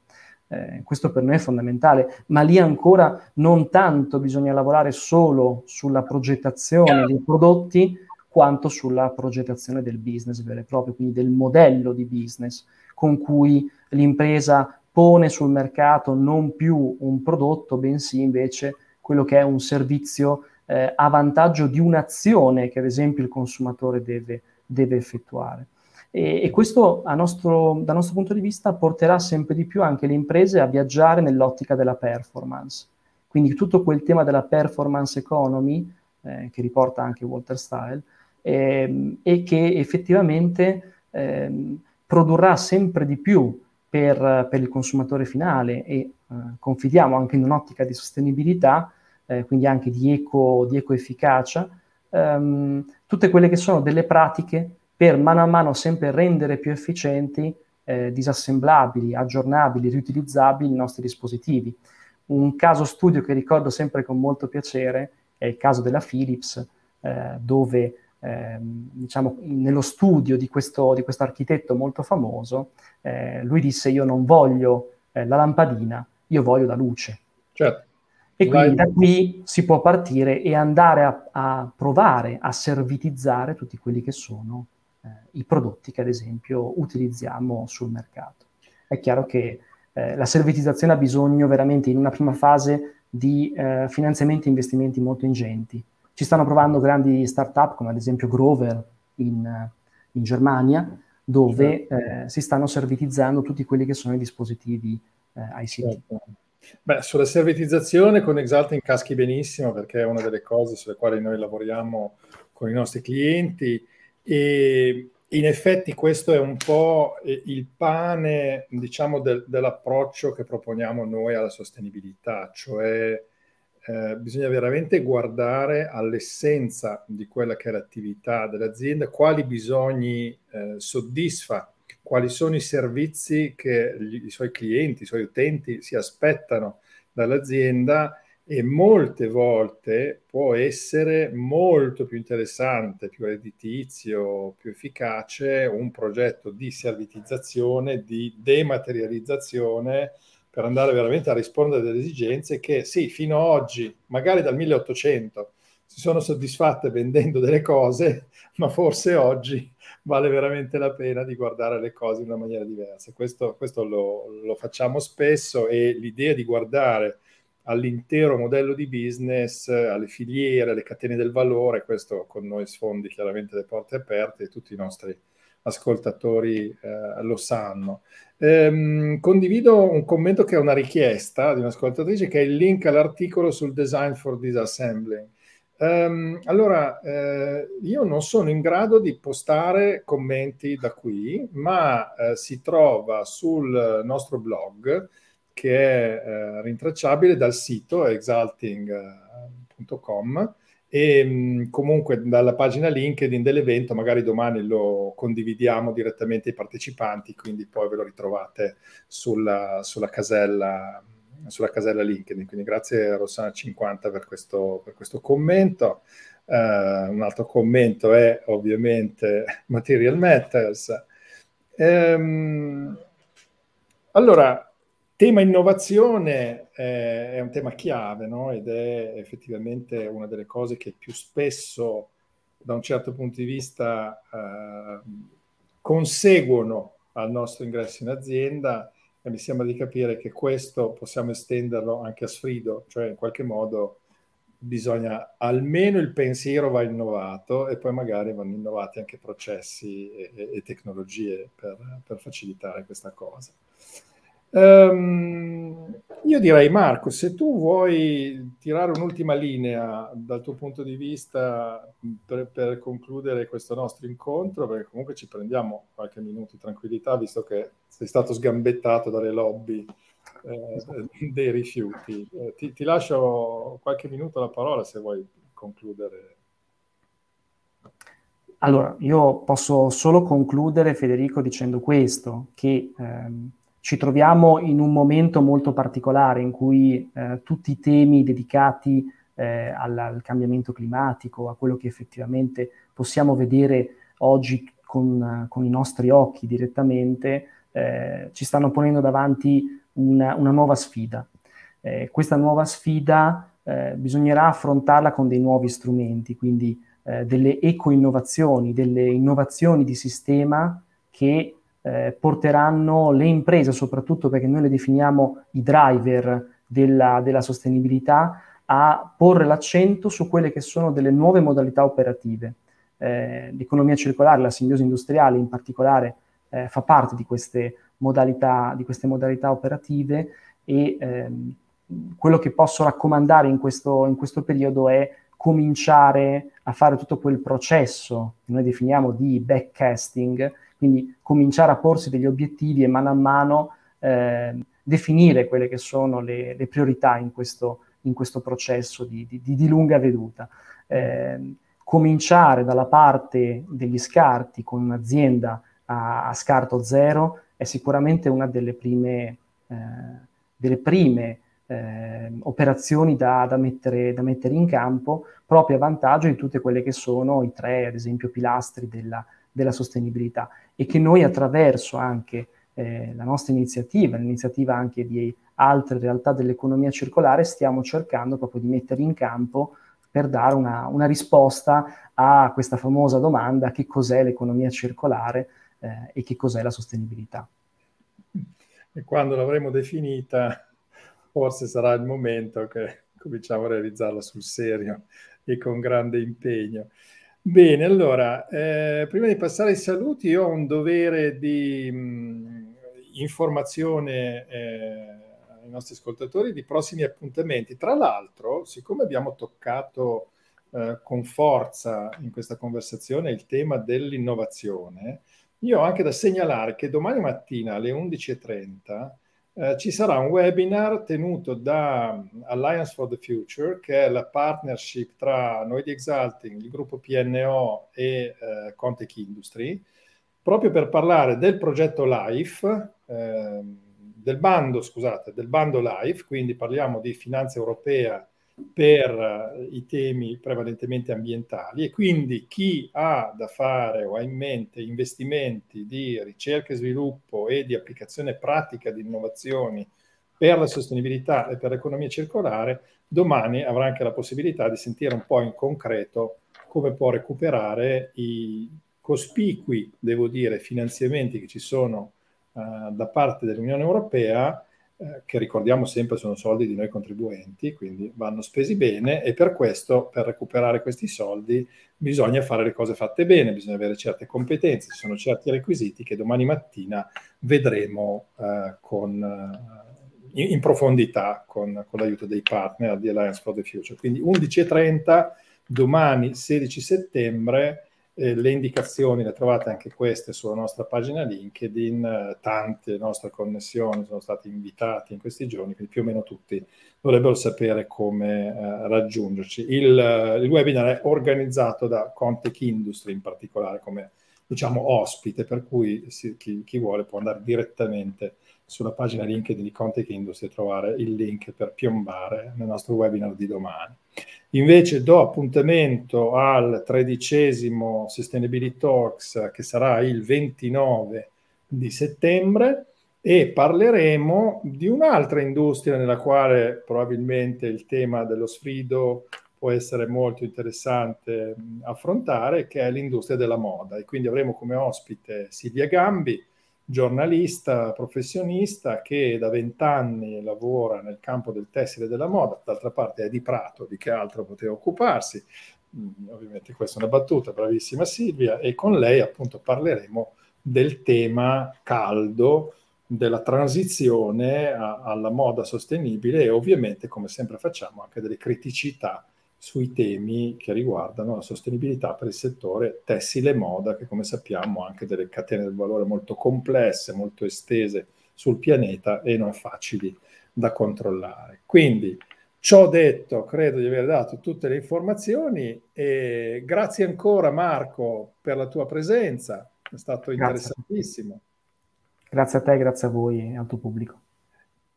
Eh, questo per noi è fondamentale, ma lì ancora non tanto bisogna lavorare solo sulla progettazione dei prodotti quanto sulla progettazione del business vero e proprio, quindi del modello di business con cui l'impresa pone sul mercato non più un prodotto, bensì invece quello che è un servizio eh, a vantaggio di un'azione che ad esempio il consumatore deve, deve effettuare. E, e questo nostro, dal nostro punto di vista porterà sempre di più anche le imprese a viaggiare nell'ottica della performance. Quindi tutto quel tema della performance economy, eh, che riporta anche Walter Style, ehm, e che effettivamente ehm, produrrà sempre di più per, per, il consumatore finale e eh, confidiamo anche in un'ottica di sostenibilità, eh, quindi anche di eco, di eco efficacia, ehm, tutte quelle che sono delle pratiche per mano a mano sempre rendere più efficienti, eh, disassemblabili, aggiornabili, riutilizzabili i nostri dispositivi. Un caso studio che ricordo sempre con molto piacere è il caso della Philips, eh, dove eh, diciamo, nello studio di questo, di questo architetto molto famoso, eh, lui disse io non voglio eh, la lampadina, io voglio la luce. Certo. E quindi da qui si può partire e andare a, a provare a servitizzare tutti quelli che sono eh, i prodotti che ad esempio utilizziamo sul mercato. È chiaro che eh, la servitizzazione ha bisogno veramente in una prima fase di eh, finanziamenti e investimenti molto ingenti. Ci stanno provando grandi start-up come ad esempio Grover in, in Germania, dove certo. eh, si stanno servitizzando tutti quelli che sono i dispositivi eh, ICT. Certo. Beh, sulla servitizzazione con Exalting caschi benissimo perché è una delle cose sulle quali noi lavoriamo con i nostri clienti e in effetti questo è un po' il pane, diciamo, del, dell'approccio che proponiamo noi alla sostenibilità, cioè eh, bisogna veramente guardare all'essenza di quella che è l'attività dell'azienda, quali bisogni eh, soddisfa, quali sono i servizi che gli, i suoi clienti, i suoi utenti si aspettano dall'azienda e molte volte può essere molto più interessante, più redditizio, più efficace un progetto di servitizzazione, di dematerializzazione per andare veramente a rispondere delle esigenze che sì, fino ad oggi, magari dal 1800, si sono soddisfatte vendendo delle cose, ma forse oggi vale veramente la pena di guardare le cose in una maniera diversa. Questo, questo lo, lo facciamo spesso e l'idea di guardare all'intero modello di business, alle filiere, alle catene del valore, questo con noi sfondi chiaramente le porte aperte e tutti i nostri ascoltatori eh, lo sanno. Ehm, condivido un commento che è una richiesta di un'ascoltatrice che è il link all'articolo sul design for disassembling. Um, allora, eh, io non sono in grado di postare commenti da qui, ma eh, si trova sul nostro blog che è eh, rintracciabile dal sito exalting.com e comunque dalla pagina LinkedIn dell'evento, magari domani lo condividiamo direttamente ai partecipanti, quindi poi ve lo ritrovate sulla, sulla casella sulla casella LinkedIn. Quindi grazie a Rossana50 per questo, per questo commento. Uh, un altro commento è ovviamente Material Matters. Um, allora, tema innovazione eh, è un tema chiave no? ed è effettivamente una delle cose che più spesso, da un certo punto di vista, eh, conseguono al nostro ingresso in azienda e mi sembra di capire che questo possiamo estenderlo anche a Sfrido, cioè in qualche modo bisogna almeno il pensiero va innovato e poi magari vanno innovati anche processi e, e tecnologie per, per facilitare questa cosa. Um, io direi Marco, se tu vuoi tirare un'ultima linea dal tuo punto di vista per, per, concludere questo nostro incontro, perché comunque ci prendiamo qualche minuto di tranquillità, visto che sei stato sgambettato dalle lobby eh, dei rifiuti. Eh, ti, ti lascio qualche minuto la parola se vuoi concludere. Allora, io posso solo concludere, Federico, dicendo questo, che ehm, ci troviamo in un momento molto particolare in cui eh, tutti i temi dedicati eh, al, al, cambiamento climatico, a quello che effettivamente possiamo vedere oggi con, con i nostri occhi direttamente, eh, ci stanno ponendo davanti una, una nuova sfida. Eh, questa nuova sfida eh, bisognerà affrontarla con dei nuovi strumenti, quindi eh, delle eco-innovazioni, delle innovazioni di sistema che eh, porteranno le imprese, soprattutto perché noi le definiamo i driver della, della sostenibilità, a porre l'accento su quelle che sono delle nuove modalità operative. Eh, l'economia circolare, la simbiosi industriale in particolare, eh, fa parte di queste modalità, di queste modalità operative e ehm, quello che posso raccomandare in questo, in questo periodo è cominciare a fare tutto quel processo che noi definiamo di backcasting, quindi cominciare a porsi degli obiettivi e mano a mano eh, definire quelle che sono le, le priorità in questo, in questo processo di, di, di, lunga veduta. Eh, cominciare dalla parte degli scarti con un'azienda a, a scarto zero è sicuramente una delle prime, eh, delle prime eh, operazioni da, da, mettere, da, mettere, in campo proprio a vantaggio di tutte quelle che sono i tre, ad esempio, pilastri della, della sostenibilità e che noi attraverso anche eh, la nostra iniziativa, l'iniziativa anche di altre realtà dell'economia circolare, stiamo cercando proprio di mettere in campo per dare una, una risposta a questa famosa domanda che cos'è l'economia circolare eh, e che cos'è la sostenibilità. E quando l'avremo definita, forse sarà il momento che cominciamo a realizzarla sul serio e con grande impegno. Bene, allora, eh, prima di passare ai saluti, io ho un dovere di mh, mm, informazione eh, ai nostri ascoltatori di prossimi appuntamenti. Tra l'altro, siccome abbiamo toccato eh, con forza in questa conversazione il tema dell'innovazione, io ho anche da segnalare che domani mattina alle 11.30 eh, ci sarà un webinar tenuto da Alliance for the Future, che è la partnership tra noi di Exalting, il gruppo PNO e eh, Contech Industry, proprio per parlare del progetto LIFE, eh, del bando, scusate, del bando LIFE, quindi parliamo di finanza europea per eh, i temi prevalentemente ambientali. E quindi chi ha da fare o ha in mente investimenti di ricerca e sviluppo e di applicazione pratica di innovazioni per la sostenibilità e per l'economia circolare, domani avrà anche la possibilità di sentire un po' in concreto come può recuperare i cospicui, devo dire, finanziamenti che ci sono uh, da parte dell'Unione Europea eh, che ricordiamo sempre sono soldi di noi contribuenti, quindi vanno spesi bene e per questo, per recuperare questi soldi, bisogna fare le cose fatte bene, bisogna avere certe competenze, ci sono certi requisiti che domani mattina vedremo eh, con, eh, in, in, profondità con, con, l'aiuto dei partner di Alliance for the Future. Quindi 11.30, domani 16 settembre, eh, le indicazioni le trovate anche queste sulla nostra pagina LinkedIn, tante nostre connessioni sono stati invitati in questi giorni, quindi più o meno tutti dovrebbero sapere come eh, raggiungerci. Il, eh, il, webinar è organizzato da Contech Industry in particolare come diciamo ospite, per cui si, chi, chi vuole può andare direttamente sulla pagina LinkedIn di Contech Industry e trovare il link per piombare nel nostro webinar di domani. Invece do appuntamento al tredicesimo Sustainability Talks che sarà il 29 di settembre e parleremo di un'altra industria nella quale probabilmente il tema dello sfido può essere molto interessante affrontare, che è l'industria della moda. E quindi avremo come ospite Silvia Gambi, giornalista professionista che da vent'anni lavora nel campo del tessile e della moda, d'altra parte è di Prato, di che altro poteva occuparsi, mm, ovviamente questa è una battuta, bravissima Silvia, e con lei appunto parleremo del tema caldo della transizione a, alla moda sostenibile e ovviamente, come sempre facciamo, anche delle criticità sui temi che riguardano la sostenibilità per il settore tessile e moda, che come sappiamo ha anche delle catene del valore molto complesse, molto estese sul pianeta e non facili da controllare. Quindi, ciò detto, credo di aver dato tutte le informazioni e grazie ancora Marco per la tua presenza, è stato interessantissimo. Grazie a te, grazie a voi e al tuo pubblico.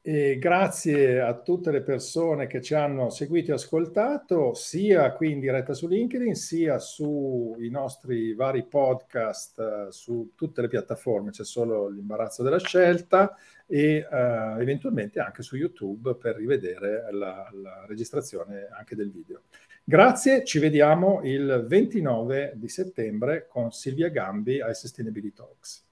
E grazie a tutte le persone che ci hanno seguito e ascoltato, sia qui in diretta su LinkedIn, sia sui nostri vari podcast, uh, su tutte le piattaforme, c'è solo l'imbarazzo della scelta, e uh, eventualmente anche su YouTube per rivedere la, la registrazione anche del video. Grazie, ci vediamo il 29 di settembre con Silvia Gambi ai Sustainability Talks.